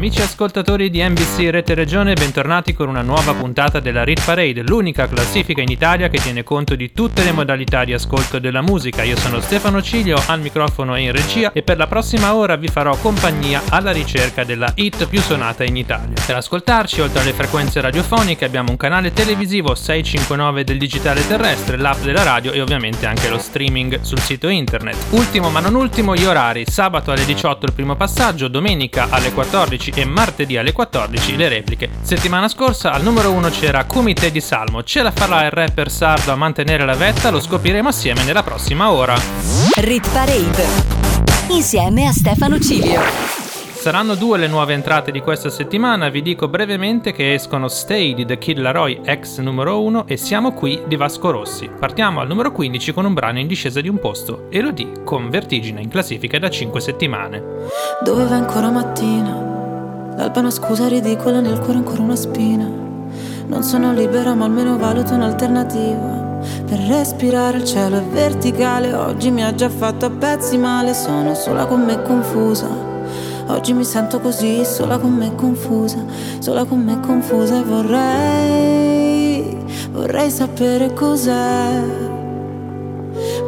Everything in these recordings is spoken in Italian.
Amici ascoltatori di NBC Rete Regione, bentornati con una nuova puntata della Rit Parade, l'unica classifica in Italia che tiene conto di tutte le modalità di ascolto della musica. Io sono Stefano Ciglio, al microfono e in regia e per la prossima ora vi farò compagnia alla ricerca della hit più suonata in Italia. Per ascoltarci, oltre alle frequenze radiofoniche, abbiamo un canale televisivo 659 del digitale terrestre, l'app della radio e ovviamente anche lo streaming sul sito internet. Ultimo ma non ultimo, gli orari. Sabato alle 18 il primo passaggio, domenica alle 14 e martedì alle 14 le repliche. Settimana scorsa al numero 1 c'era Kumite di Salmo. Ce la farà il rapper sardo a mantenere la vetta? Lo scopriremo assieme nella prossima ora. Rit Parade. Insieme a Stefano Cilio. Saranno due le nuove entrate di questa settimana, vi dico brevemente che escono Stay di The Kid Laroi ex numero 1 e Siamo qui di Vasco Rossi. Partiamo al numero 15 con un brano in discesa di un posto, Elodie con Vertigine in classifica da 5 settimane. Dove va ancora mattina? L'alba una scusa ridicola, nel cuore ancora una spina. Non sono libera, ma almeno valuto un'alternativa. Per respirare il cielo è verticale, oggi mi ha già fatto a pezzi male, sono sola con me confusa. Oggi mi sento così, sola con me confusa, sola con me confusa e vorrei, vorrei sapere cos'è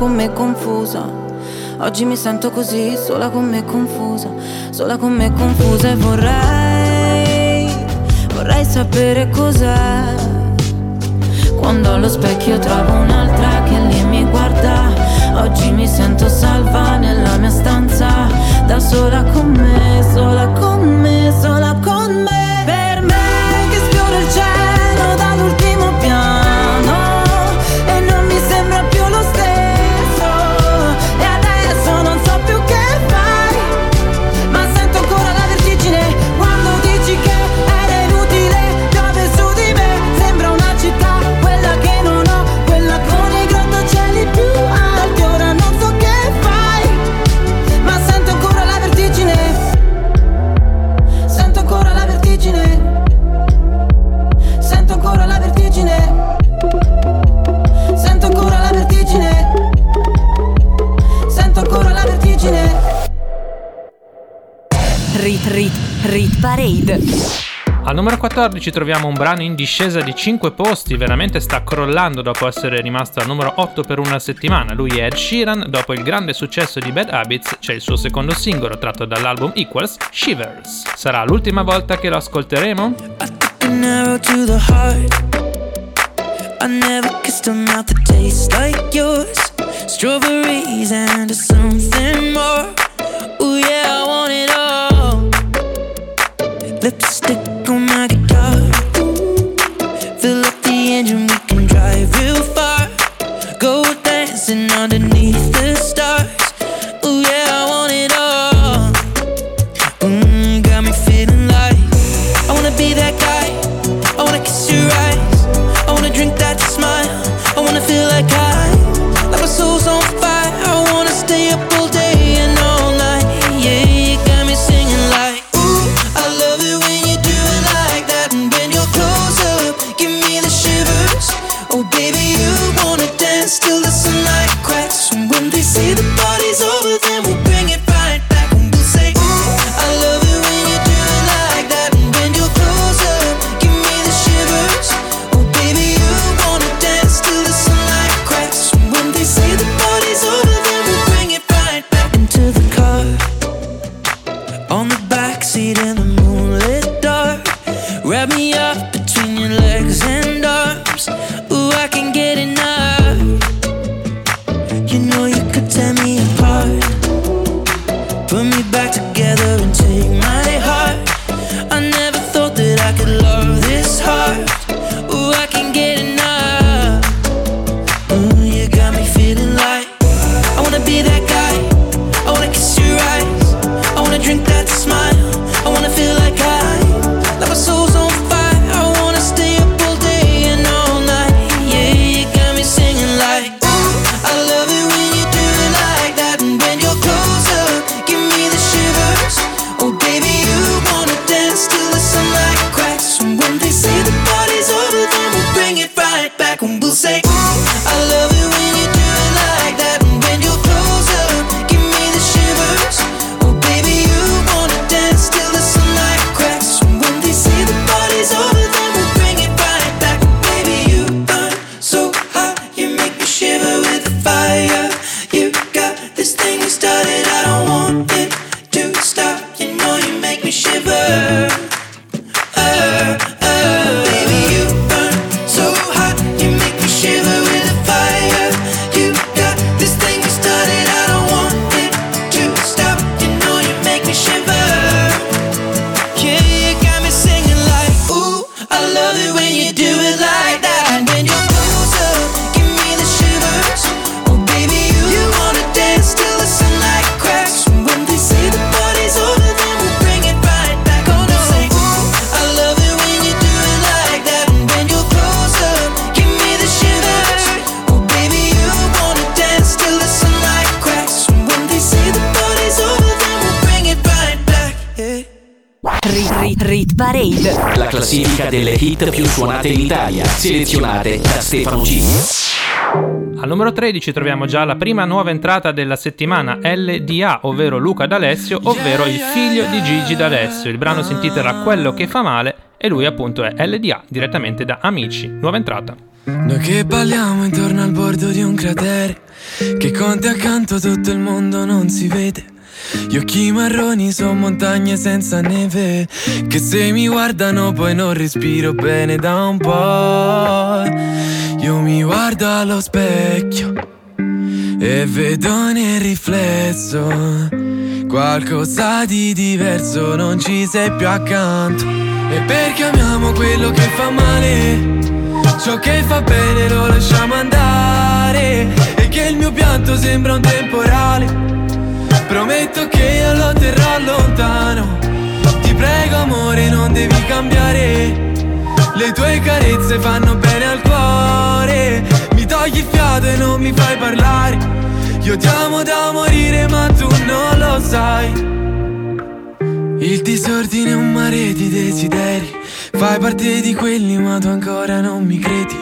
con me confusa. Oggi mi sento così, sola con me confusa, sola con me confusa e vorrei, vorrei sapere cos'è. Quando allo specchio trovo un'altra che lì mi guarda, oggi mi sento salva nella mia stanza, da sola con me, sola con me, sola con me. Per me Parade. Al numero 14 troviamo un brano in discesa di 5 posti, veramente sta crollando dopo essere rimasto al numero 8 per una settimana. Lui è Ed Sheeran, dopo il grande successo di Bad Habits c'è il suo secondo singolo tratto dall'album Equals, Shivers. Sarà l'ultima volta che lo ascolteremo? an Lipstick delle hit più suonate in Italia, selezionate da Stefano G. Al numero 13 troviamo già la prima nuova entrata della settimana LDA, ovvero Luca D'Alessio, ovvero il figlio di Gigi D'Alessio. Il brano si intitola Quello che fa male e lui appunto è LDA, direttamente da Amici. Nuova entrata. Noi che balliamo intorno al bordo di un cratere, che conti accanto tutto il mondo non si vede. Gli occhi marroni sono montagne senza neve Che se mi guardano poi non respiro bene da un po' Io mi guardo allo specchio E vedo nel riflesso Qualcosa di diverso, non ci sei più accanto. E perché amiamo quello che fa male? Ciò che fa bene lo lasciamo andare. E che il mio pianto sembra un temporale Prometto che io lo terrò lontano. Ti prego amore non devi cambiare. Le tue carezze fanno bene al cuore. Mi togli il fiato e non mi fai parlare. Io ti amo da morire ma tu non lo sai. Il disordine è un mare di desideri Fai parte di quelli ma tu ancora non mi credi.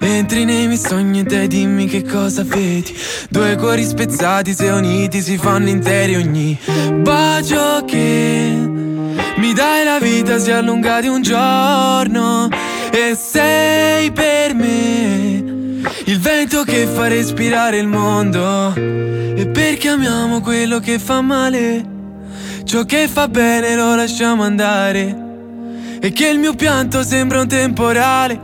Entri nei miei sogni e te dimmi che cosa vedi. Due cuori spezzati se uniti si fanno interi ogni bacio che mi dai la vita si allunga di un giorno. E sei per me Il vento che fa respirare il mondo. E perché amiamo quello che fa male? Ciò che fa bene lo lasciamo andare e che il mio pianto sembra un temporale.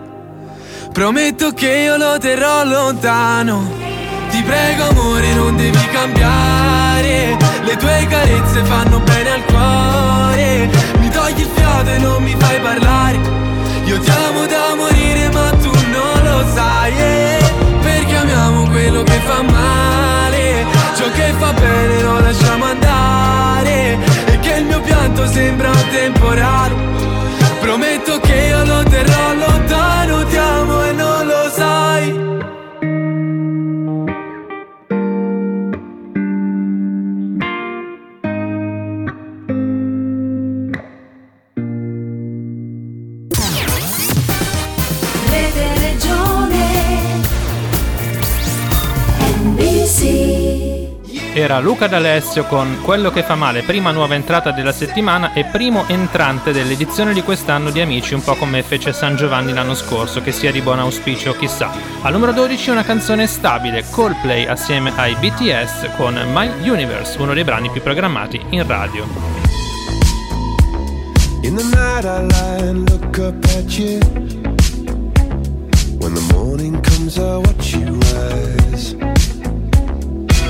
Prometto che io lo terrò lontano. Ti prego amore non devi cambiare. Le tue carezze fanno bene al cuore. Mi togli il fiato e non mi fai parlare. Io ti amo da morire ma tu non lo sai. Eh? Perché amiamo quello che fa male. Ciò che fa bene lo lasciamo andare. E che il mio pianto sembra un temporale. Era Luca D'Alessio con Quello che fa male, prima nuova entrata della settimana e primo entrante dell'edizione di quest'anno di Amici, un po' come fece San Giovanni l'anno scorso, che sia di buon auspicio chissà. Al numero 12 una canzone stabile, Coldplay assieme ai BTS con My Universe, uno dei brani più programmati in radio. In the night I lie and look up at you When the morning comes I watch you rise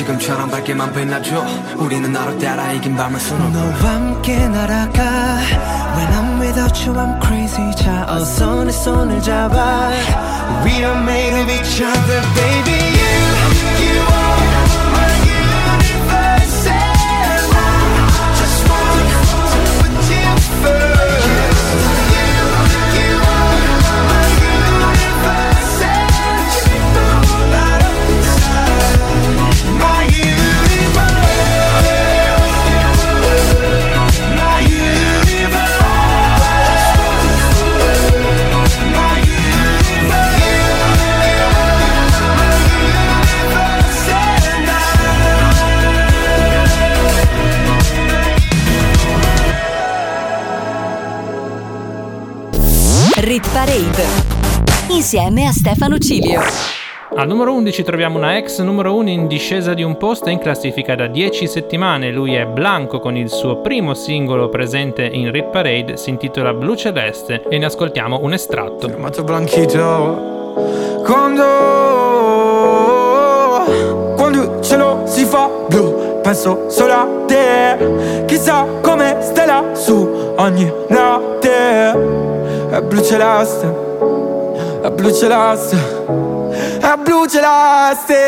지금처럼 밝게만 빛나줘 우리는 너로 따라 이긴 밤을 수놓고 너와 함께 날아가 When I'm without you I'm crazy 자 어서 내 손을 잡아 We are made of each other baby Rit Parade insieme a Stefano Cilio. Al numero 11 troviamo una ex numero 1 in discesa di un posto in classifica da 10 settimane. Lui è Blanco con il suo primo singolo presente in Rit Parade, si intitola Blu Celeste e ne ascoltiamo un estratto. Chiamato Blanchito quando quando il cielo si fa blu penso solo a te chissà come stai lassù ogni notte è blu celeste, è blu celeste, è blu celeste.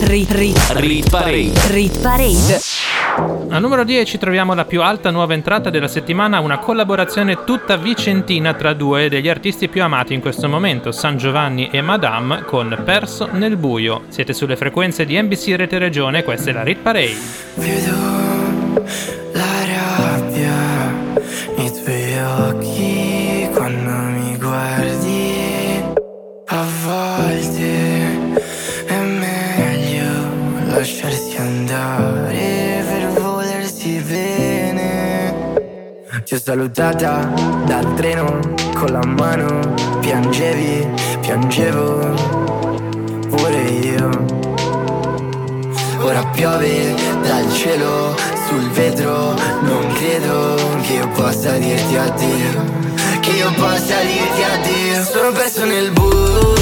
Rit, rit, rit parade. Rit parade. Al numero 10 troviamo la più alta nuova entrata della settimana, una collaborazione tutta vicentina tra due degli artisti più amati in questo momento, San Giovanni e Madame, con Perso nel buio. Siete sulle frequenze di NBC Rete Regione, questa è la Rit Parade. Vedo la occhi quando mi guardi. A volte è meglio lasciarsi andare per volersi bene. Ti ho salutata dal treno con la mano, piangevi, piangevo pure io. Ora piove dal cielo sul vetro. Non credo che io possa dirti addio. Che io possa dirti addio. Sono perso nel buio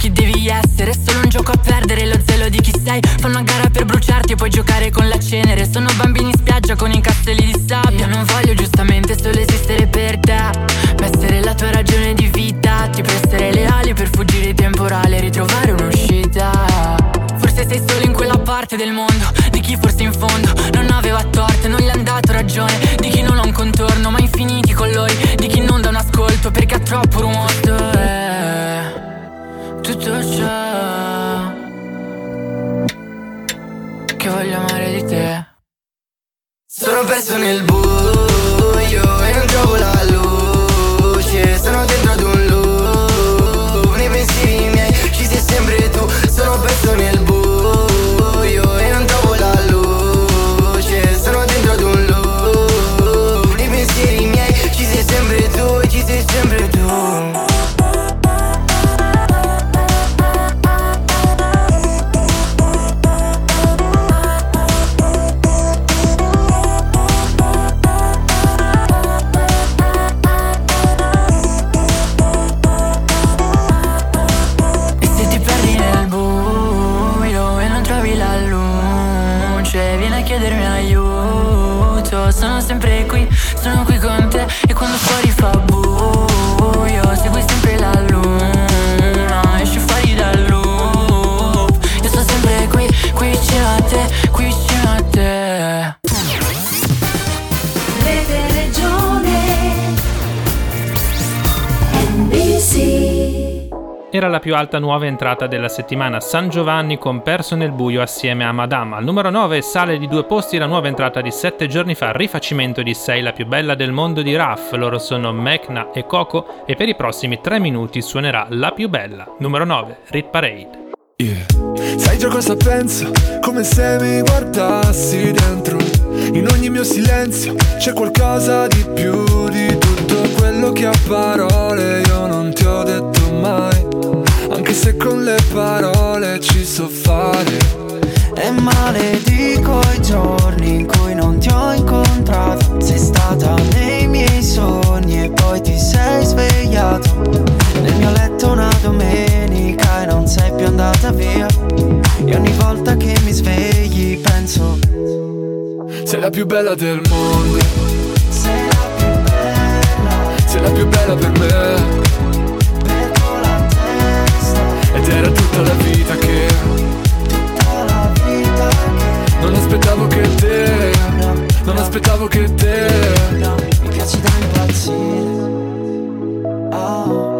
chi devi essere? È solo un gioco a perdere lo zelo di chi sei. Fanno una gara per bruciarti e poi giocare con la cenere. Sono bambini in spiaggia con i castelli di sabbia. Non voglio giustamente solo esistere per te. Ma essere la tua ragione di vita Ti prestare le ali per fuggire i temporali E ritrovare un'uscita. Forse sei solo in quella parte del mondo Di chi forse in fondo non aveva torto Non gli è andato ragione più alta nuova entrata della settimana San Giovanni con Perso nel buio assieme a Madama. Al numero 9 sale di due posti la nuova entrata di 7 giorni fa, rifacimento di 6, la più bella del mondo di Raff. Loro sono Mekna e Coco e per i prossimi 3 minuti suonerà la più bella. Numero 9, Rit Parade. Yeah. Sai già cosa penso? Come se mi guardassi dentro. In ogni mio silenzio c'è qualcosa di più di tutto quello che a parole io se con le parole ci so fare. E maledico i giorni in cui non ti ho incontrato Sei stata nei miei sogni e poi ti sei svegliato Nel mio letto una domenica e non sei più andata via E ogni volta che mi svegli penso Sei la più bella del mondo. Sei la più bella Sei la più bella per me. Era tutta la vita che non aspettavo che te. Non aspettavo che te. Mi piaci da impazzire Oh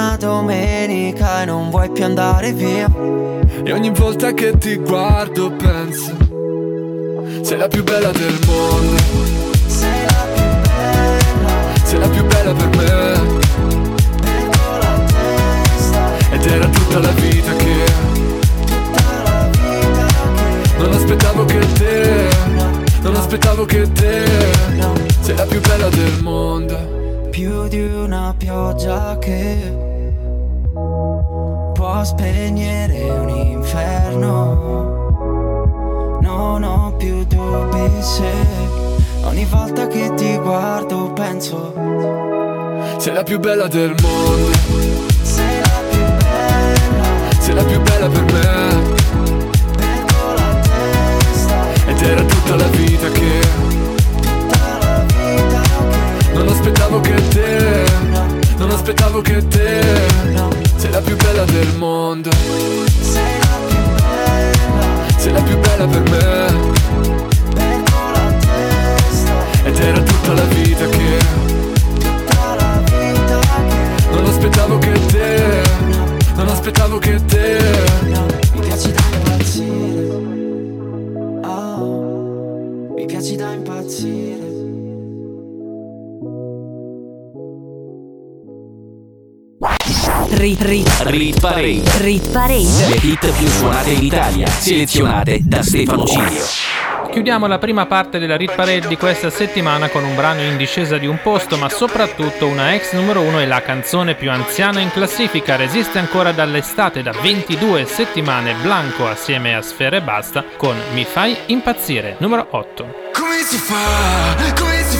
una domenica E non vuoi più andare via. E ogni volta che ti guardo penso, sei la più bella del mondo, Sei la più bella. Sei la più bella per me. Perdo la testa. Ed era tutta la vita che Tutta la vita che non aspettavo che te, non aspettavo che te, no, sei la più bella del mondo. più di una pioggia che può spegnere un inferno. Non ho più dubbi se ogni volta che ti guardo penso Sei la più bella del mondo, sei la più bella, sei la più bella per me. perdo la testa, Ed era tutta la vita che tutta la vita che non aspettavo che te, non aspettavo che te, no, sei la più bella del mondo, sei la più bella, sei la più bella per me. perdo la testa, Ed era tutta la vita che tutta la vita che non aspettavo che te, non aspettavo che te. Mi piaci da impazzire. Oh, mi piaci da impazzire. Rit Rit Rit Parade. Rit Parade. Le hit più suonate in Italia, selezionate da Stefano Cilio. Chiudiamo la prima parte della Rit Parade di questa settimana con un brano in discesa di un posto, ma soprattutto una ex numero uno e la canzone più anziana in classifica. Resiste ancora dall'estate da 22 settimane Blanco assieme a Sfere e Basta con Mi fai impazzire, numero 8. Come si fa? Come si fa?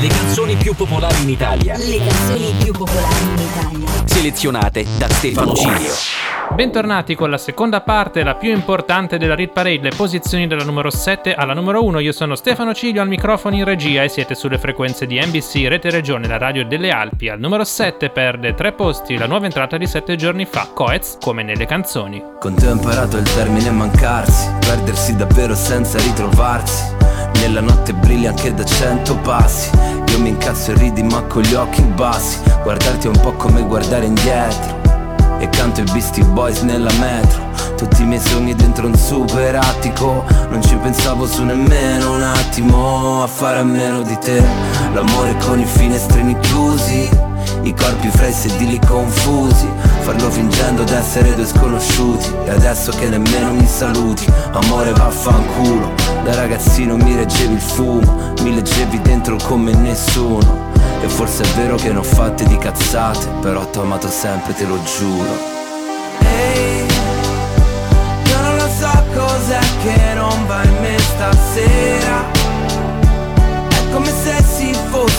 Le canzoni più popolari in Italia, Le canzoni più popolari in Italia. selezionate da Stefano Cilio. Bentornati con la seconda parte, la più importante della Rit Parade, le posizioni dalla numero 7 alla numero 1. Io sono Stefano Ciglio al microfono in regia e siete sulle frequenze di NBC Rete Regione, la radio delle Alpi. Al numero 7 perde tre posti la nuova entrata di 7 giorni fa, Coez, come nelle canzoni. Con te ho imparato il termine mancarsi, perdersi davvero senza ritrovarsi. Nella notte brilli anche da cento passi. Io mi incazzo e ridi ma con gli occhi bassi. Guardarti è un po' come guardare indietro. E canto i Beastie Boys nella metro. Tutti i miei sogni dentro un super attico. Non ci pensavo su nemmeno un attimo a fare a meno di te. L'amore con i finestrini chiusi. I corpi fra i sedili confusi Farlo fingendo d'essere due sconosciuti. E adesso che nemmeno mi saluti Amore vaffanculo. Da ragazzino mi reggevi il fumo Mi leggevi dentro come nessuno. E forse è vero che ne ho fatte di cazzate Però t'ho amato sempre, te lo giuro. Ehi, io non lo so cos'è che non va in me stasera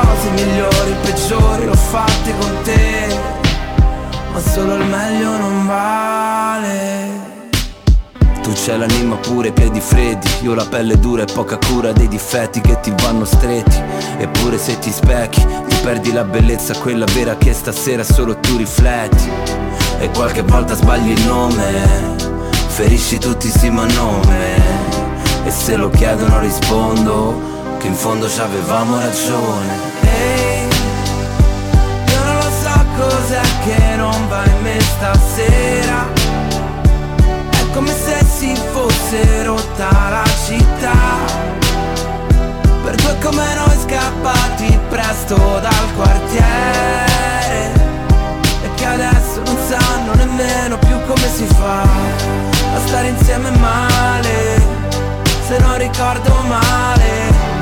cose migliori, peggiori L'ho fatte con te. Ma solo il meglio non vale. Tu c'hai l'anima pure i piedi freddi. Io la pelle dura e poca cura dei difetti che ti vanno stretti. Eppure se ti specchi Ti perdi la bellezza, quella vera che stasera solo tu rifletti. E qualche volta sbagli il nome. Ferisci tutti sì ma nome. E se lo chiedono rispondo Che in fondo ci avevamo ragione. Ehi, io non lo so cos'è che non va in me stasera. È come se si fosse rotta la città. Per due come noi scappati presto dal quartiere. E che adesso non sanno nemmeno più come si fa A stare insieme male. Se non ricordo male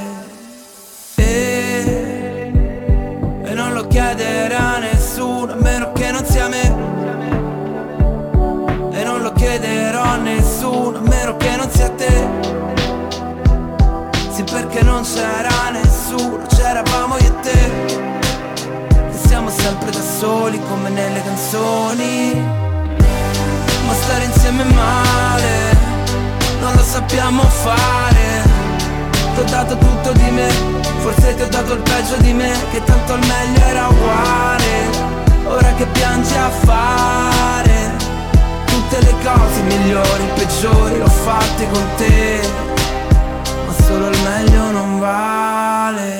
canzoni, ma stare insieme male, non lo sappiamo fare. Ti ho dato tutto di me, forse ti ho dato il peggio di me, che tanto il meglio era uguale. Ora che piangi a fare, tutte le cose migliori, peggiori, le ho fatte con te, ma solo il meglio non vale.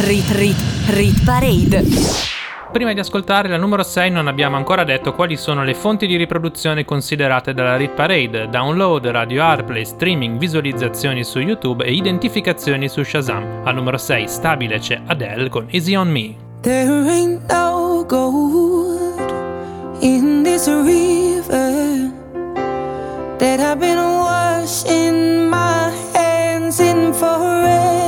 Rit, rit, rit parade. Prima di ascoltare la numero 6 non abbiamo ancora detto quali sono le fonti di riproduzione considerate dalla RIT Parade, download, radio hardplay, streaming, visualizzazioni su YouTube e identificazioni su Shazam. Al numero 6 stabile c'è Adele con Easy on Me. There ain't no gold in this river that I've been washing my hands in forever.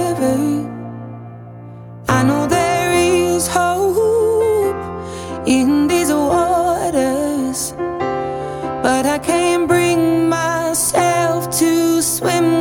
I can't bring myself to swim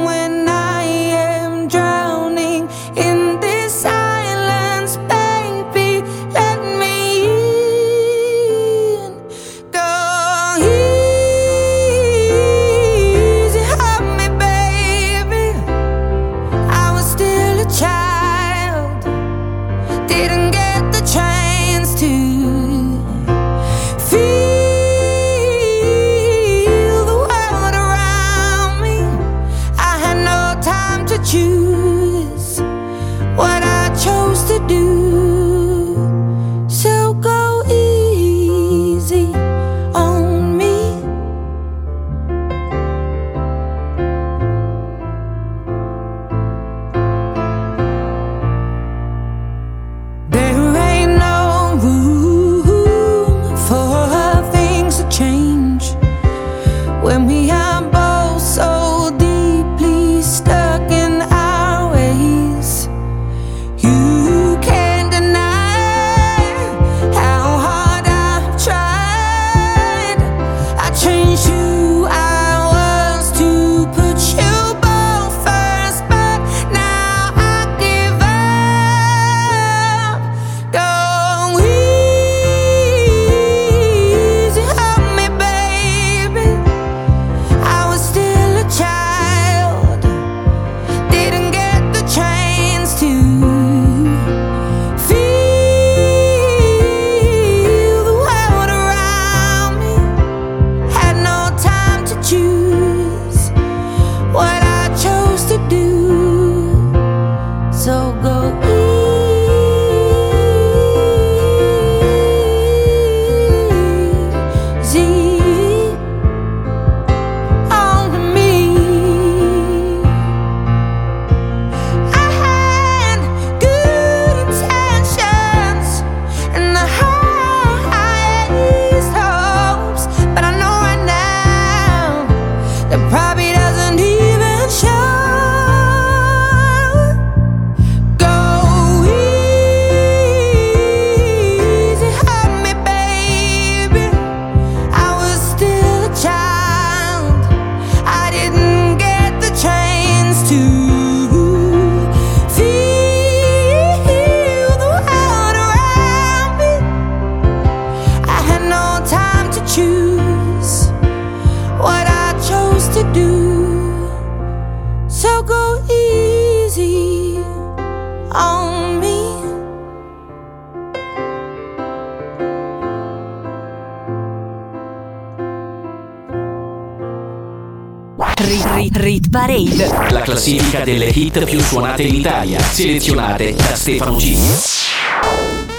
Rit, Rit Parade. La classifica delle hit più suonate in Italia, selezionate da Stefano G.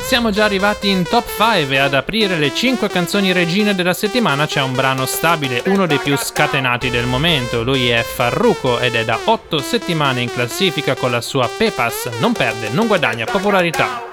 Siamo già arrivati in top 5 ad aprire le 5 canzoni regine della settimana c'è un brano stabile, uno dei più scatenati del momento. Lui è Farruko ed è da 8 settimane in classifica con la sua Pepas, non perde, non guadagna popolarità.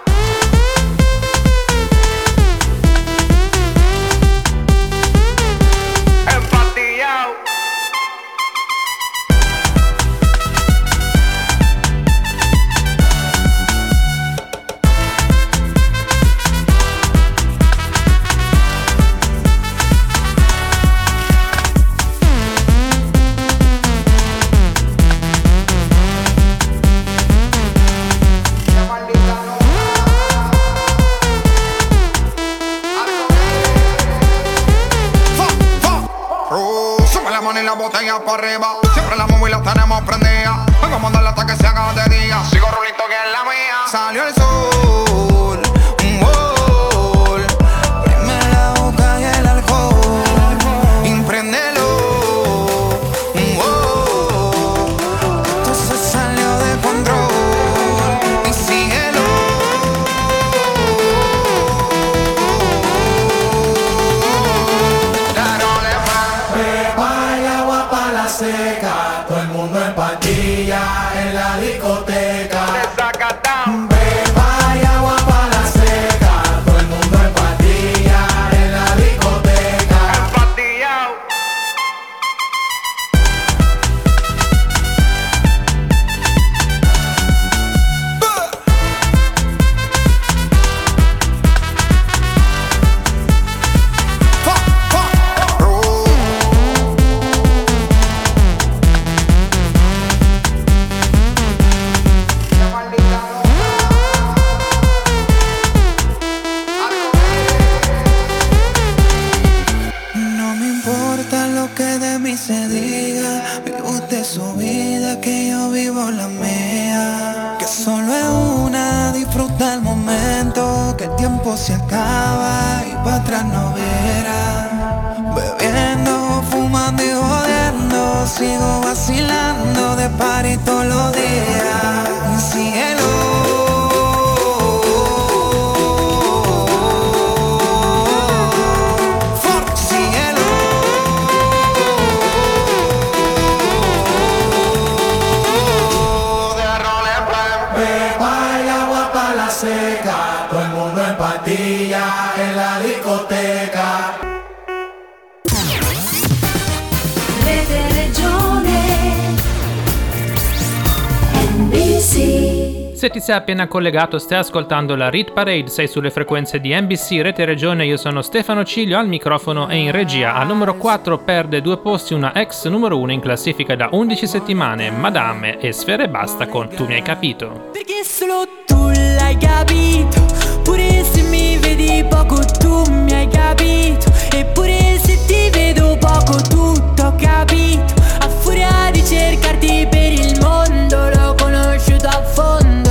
Se ti sei appena collegato, stai ascoltando la Rit Parade, sei sulle frequenze di NBC Rete Regione, io sono Stefano Ciglio al microfono e in regia. Al numero 4 perde due posti una ex numero 1 in classifica da 11 settimane, Madame e Sfere Basta con Tu mi hai capito. Perché solo tu l'hai capito? Pure se mi vedi poco tu mi hai capito. Eppure se ti vedo poco tutto ho capito. A furia di cercarti per il mondo L'ho conosciuto a fondo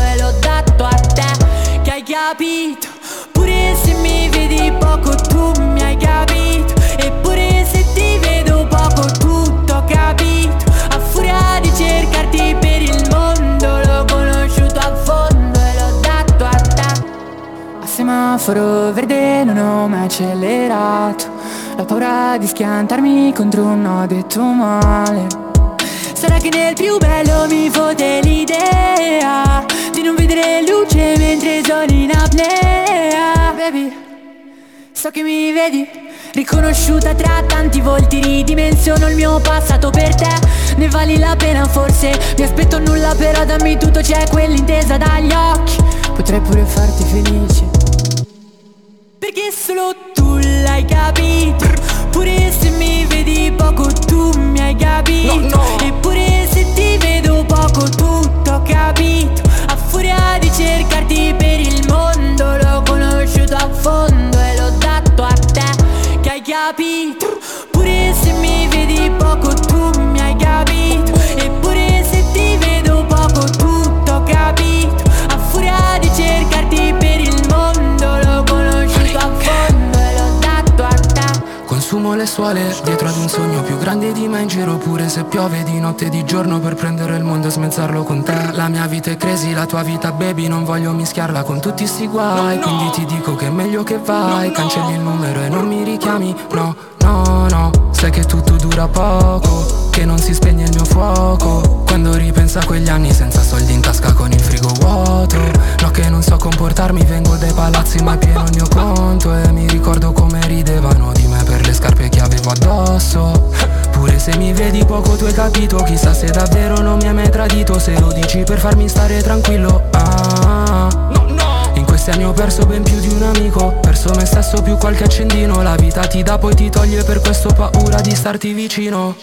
capito. Pure se mi vedi poco tu mi hai capito. Eppure se ti vedo poco tutto capito. A furia di cercarti per il mondo L'ho conosciuto a fondo e l'ho dato a te. A semaforo verde non ho mai accelerato. La paura di schiantarmi contro un no detto male Sarà che nel più bello mi fode l'idea non vedere luce mentre sono in apnea Baby So che mi vedi Riconosciuta tra tanti volti Ridimensiono il mio passato per te. Ne vali la pena forse Mi aspetto nulla però dammi tutto C'è quell'intesa dagli occhi. Potrei pure farti felice. Perché solo tu l'hai capito? Pure se mi vedi poco tu mi hai capito? Eppure se ti vedo poco tutto ho capito furia di cercarti per il mondo L'ho conosciuto a fondo e l'ho dato a te Che hai capito? Pure se mi vedi poco tu mi hai capito Le suole dietro ad un sogno più grande di me in giro Pure se piove di notte e di giorno per prendere il mondo e smezzarlo con te. La mia vita è crazy, la tua vita baby Non voglio mischiarla con tutti sti guai. Quindi ti dico che è meglio che vai. Cancelli il numero e non mi richiami No, no, no Sai che tutto dura poco Che non si spegne il mio fuoco. Quando ripenso a quegli anni senza soldi in tasca con il frigo vuoto. No che non so comportarmi Vengo dai palazzi ma pieno il mio conto. E mi ricordo come ridevano di me per le scarpe che avevo addosso. Pure se mi vedi poco tu hai capito Chissà se davvero non mi hai mai tradito. Se lo dici per farmi stare tranquillo ah, In questi anni ho perso ben più di un amico Perso me stesso più qualche accendino. La vita ti dà poi ti toglie Per questo paura di starti vicino.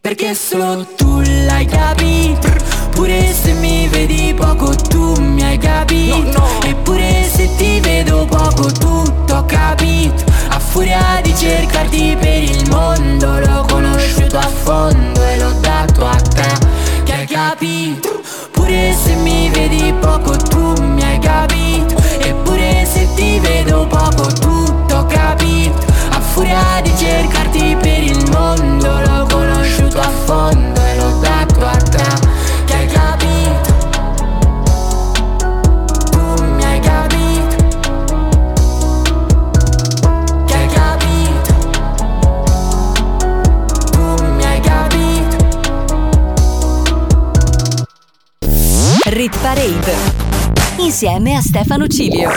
Perché solo tu l'hai capito Pure se mi vedi poco tu mi hai capito. Eppure se ti vedo poco tutto ho capito. A furia di cercarti per il mondo L'ho conosciuto a fondo e l'ho dato a te. Che hai capito Pure se mi vedi poco tu mi hai capito Eppure se ti vedo poco tutto capito A furia di cercarti per il mondo L'ho conosciuto a fondo Rit Parade insieme a Stefano Cilio.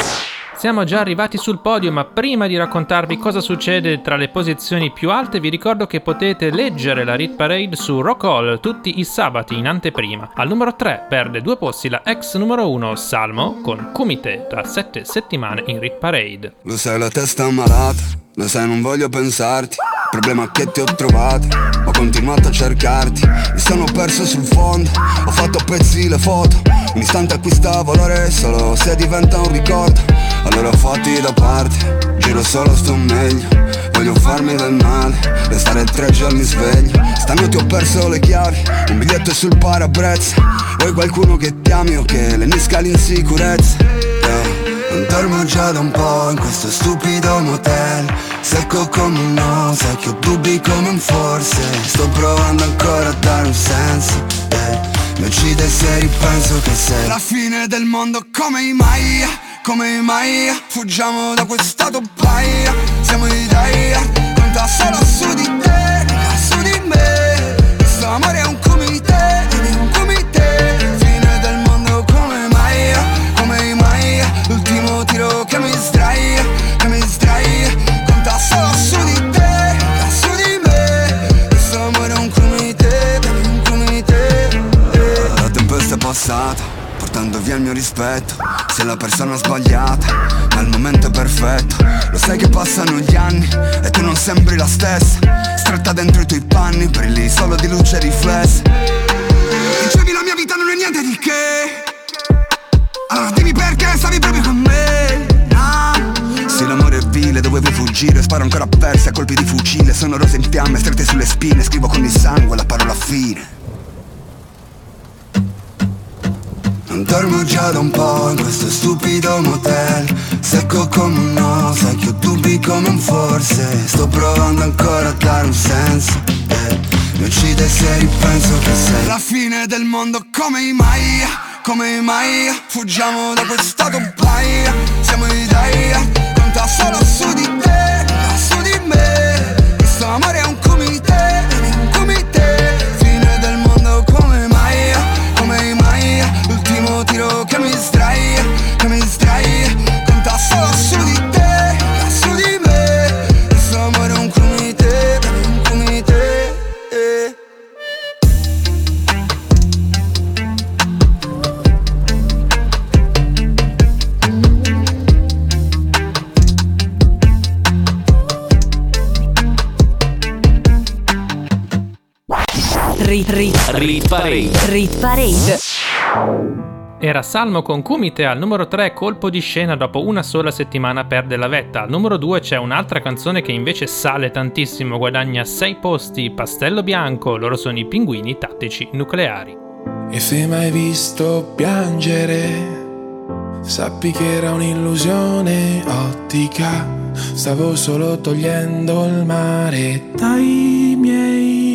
Siamo già arrivati sul podio, ma prima di raccontarvi cosa succede tra le posizioni più alte, vi ricordo che potete leggere la Rit Parade su Rock Hall tutti i sabati in anteprima. Al numero 3 perde due posti la ex numero 1 Salmo con Kumite da 7 settimane in Rit Parade. Lo sai la testa malata, lo sai non voglio pensarti. Problema che ti ho trovato, ho continuato a cercarti. Mi sono perso sul fondo, ho fatto pezzi le foto. Un istante acquista valore solo se diventa un ricordo. Allora fatti da parte, giro solo sto meglio. Voglio farmi del male, restare tre giorni sveglio. Stanotte ho perso le chiavi, un biglietto sul parabrezza. Vuoi qualcuno che ti ami o che le nisca l'insicurezza? Non dormo già da un po' in questo stupido motel. Secco come un no, ho dubbi come un forse. Sto provando ancora a dare un senso eh. Mi uccide se ripenso che sei La fine del mondo come i Maya, come i Maya. Fuggiamo da quest'auto paia Siamo i Daya, conta solo su di te, il mio rispetto Sei la persona sbagliata, ma il momento è perfetto. Lo sai che passano gli anni e tu non sembri la stessa. Stretta dentro i tuoi panni, brilli solo di luce riflessa. Dicevi la mia vita non è niente di che. Allora dimmi perché stavi proprio con me. Ah. Se l'amore è vile dovevo fuggire Sparo ancora perse a colpi di fucile. Sono rose in fiamme strette sulle spine Scrivo con il sangue la parola fine Non dormo già da un po' in questo stupido motel. Secco come un no, sai che ho dubbi come un forse. Sto provando ancora a dare un senso eh. Mi uccide se ripenso che sei La fine del mondo. Come i Maya, come i Maya. Fuggiamo da quest'auto paia Siamo i Daya, conta solo su di te, Rit, rit, Rit Parade. rit Parade. Era Salmo con Kumite al numero 3, colpo di scena dopo una sola settimana perde la vetta. Al numero 2 c'è un'altra canzone che invece sale tantissimo, guadagna 6 posti, Pastello Bianco, loro sono i pinguini tattici nucleari. E se mai visto piangere, sappi che era un'illusione ottica. Stavo solo togliendo il mare dai miei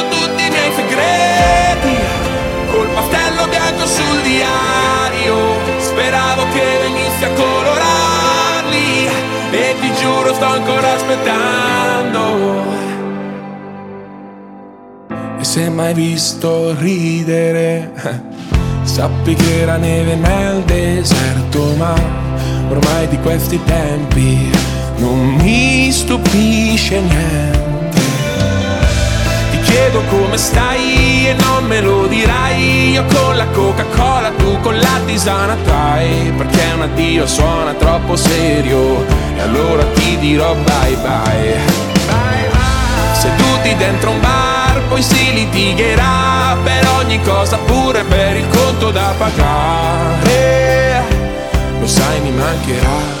diario, speravo che venissi a colorarli, e ti giuro sto ancora aspettando. E se mai visto ridere, sappi che era neve nel deserto, ma ormai di questi tempi non mi stupisce niente. Chiedo come stai e non me lo dirai. Io con la Coca-Cola, tu con la tisana trai. Perché un addio suona troppo serio. E allora ti dirò bye bye. Seduti dentro un bar, poi si litigherà. Per ogni cosa pure per il conto da pagare. Lo sai mi mancherà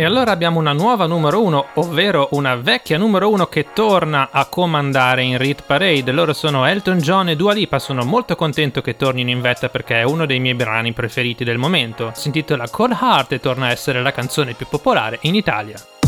E allora abbiamo una nuova numero uno, ovvero una vecchia numero uno che torna a comandare in Rit Parade. Loro sono Elton John e Dua Lipa. Sono molto contento che tornino in vetta perché è uno dei miei brani preferiti del momento. Si intitola Cold Heart e torna a essere la canzone più popolare in Italia.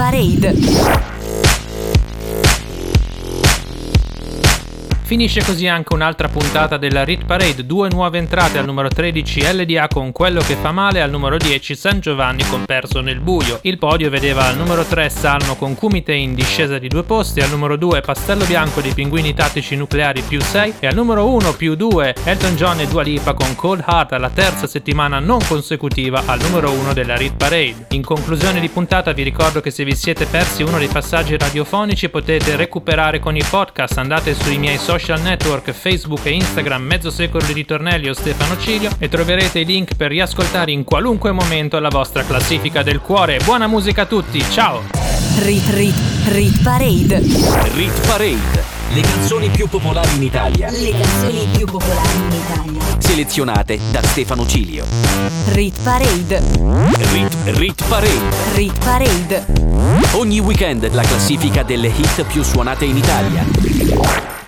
Parade. Finisce così anche un'altra puntata della Rit Parade, due nuove entrate al numero 13 LDA con Quello che fa male, al numero 10 San Giovanni con Perso nel buio. Il podio vedeva al numero 3 Salmo con Kumite in discesa di due posti, al numero 2 Pastello Bianco dei Pinguini Tattici Nucleari più 6 e al numero 1 più 2 Elton John e Dua Lipa con Cold Heart alla terza settimana non consecutiva al numero 1 della Rit Parade. In conclusione di puntata vi ricordo che se vi siete persi uno dei passaggi radiofonici potete recuperare con i podcast, andate sui miei social network Facebook e Instagram Mezzo Secolo di Ritornelli o Stefano Cilio e troverete i link per riascoltare in qualunque momento la vostra classifica del cuore. Buona musica a tutti, ciao! Rit Rit Rit Parade. Rit Parade. Le canzoni più popolari in Italia. Le canzoni più popolari in Italia. Selezionate da Stefano Cilio. Rit Parade. Rit, Rit Parade. Rit Parade. Ogni weekend la classifica delle hit più suonate in Italia.